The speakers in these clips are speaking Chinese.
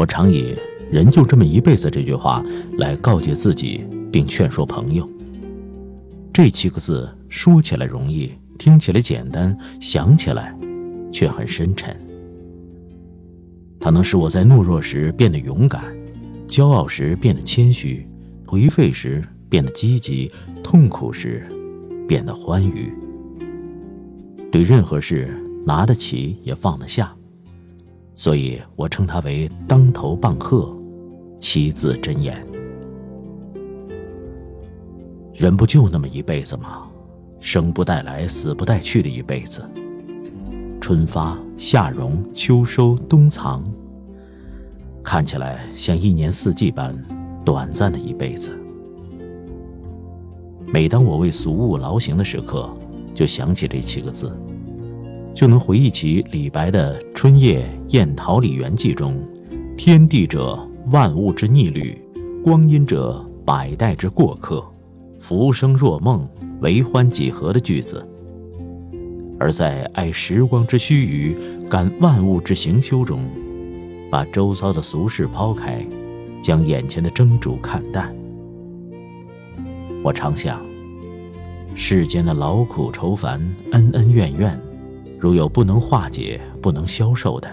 我常以“人就这么一辈子”这句话来告诫自己，并劝说朋友。这七个字说起来容易，听起来简单，想起来却很深沉。它能使我在懦弱时变得勇敢，骄傲时变得谦虚，颓废时变得积极，痛苦时变得欢愉。对任何事拿得起也放得下，所以我称它为“当头棒喝”，七字真言。人不就那么一辈子吗？生不带来，死不带去的一辈子。春发、夏荣、秋收、冬藏，看起来像一年四季般短暂的一辈子。每当我为俗物劳形的时刻，就想起这七个字，就能回忆起李白的《春夜宴桃李园记》中“天地者，万物之逆旅；光阴者，百代之过客。”浮生若梦，为欢几何的句子。而在爱时光之须臾，感万物之行休中，把周遭的俗事抛开，将眼前的蒸煮看淡。我常想，世间的劳苦愁烦、恩恩怨怨，如有不能化解、不能消受的，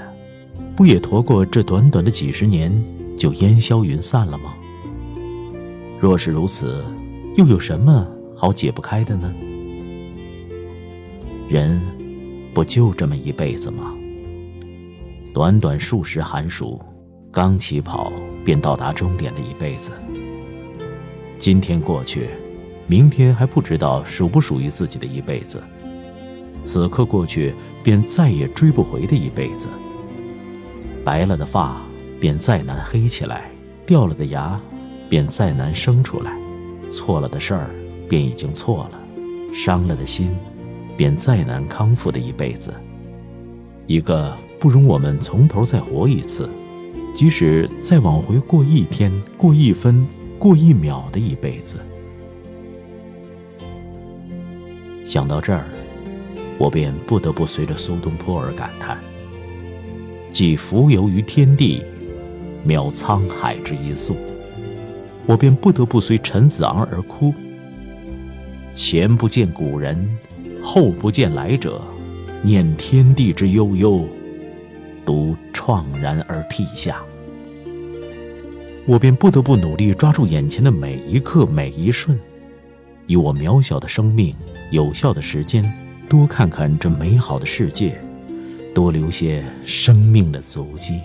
不也驮过这短短的几十年就烟消云散了吗？若是如此，又有什么好解不开的呢？人不就这么一辈子吗？短短数十寒暑，刚起跑便到达终点的一辈子。今天过去，明天还不知道属不属于自己的一辈子。此刻过去，便再也追不回的一辈子。白了的发，便再难黑起来；掉了的牙，便再难生出来。错了的事儿，便已经错了；伤了的心，便再难康复的一辈子。一个不容我们从头再活一次，即使再往回过一天、过一分、过一秒的一辈子。想到这儿，我便不得不随着苏东坡而感叹：“既浮游于天地，渺沧海之一粟。”我便不得不随陈子昂而哭。前不见古人，后不见来者，念天地之悠悠，独怆然而涕下。我便不得不努力抓住眼前的每一刻每一瞬，以我渺小的生命、有效的时间，多看看这美好的世界，多留些生命的足迹。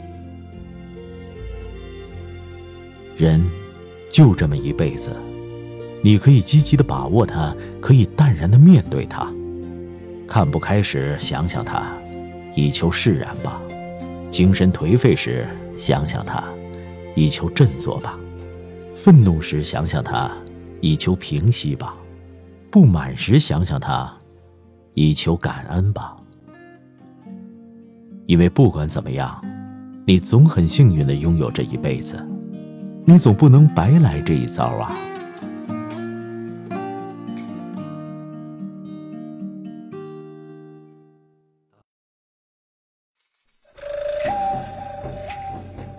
人。就这么一辈子，你可以积极的把握它，可以淡然的面对它。看不开时，想想它，以求释然吧；精神颓废时，想想它，以求振作吧；愤怒时，想想它，以求平息吧；不满时，想想它，以求感恩吧。因为不管怎么样，你总很幸运的拥有这一辈子。你总不能白来这一遭啊！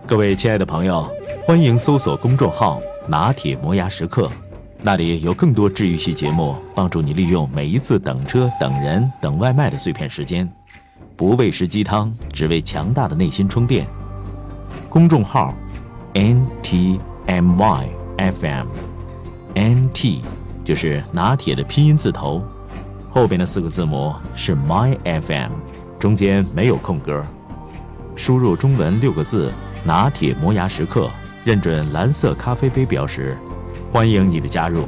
各位亲爱的朋友，欢迎搜索公众号“拿铁磨牙时刻”，那里有更多治愈系节目，帮助你利用每一次等车、等人、等外卖的碎片时间，不喂食鸡汤，只为强大的内心充电。公众号。N T M Y F M，N T 就是拿铁的拼音字头，后边的四个字母是 My F M，中间没有空格。输入中文六个字“拿铁磨牙时刻”，认准蓝色咖啡杯标识，欢迎你的加入。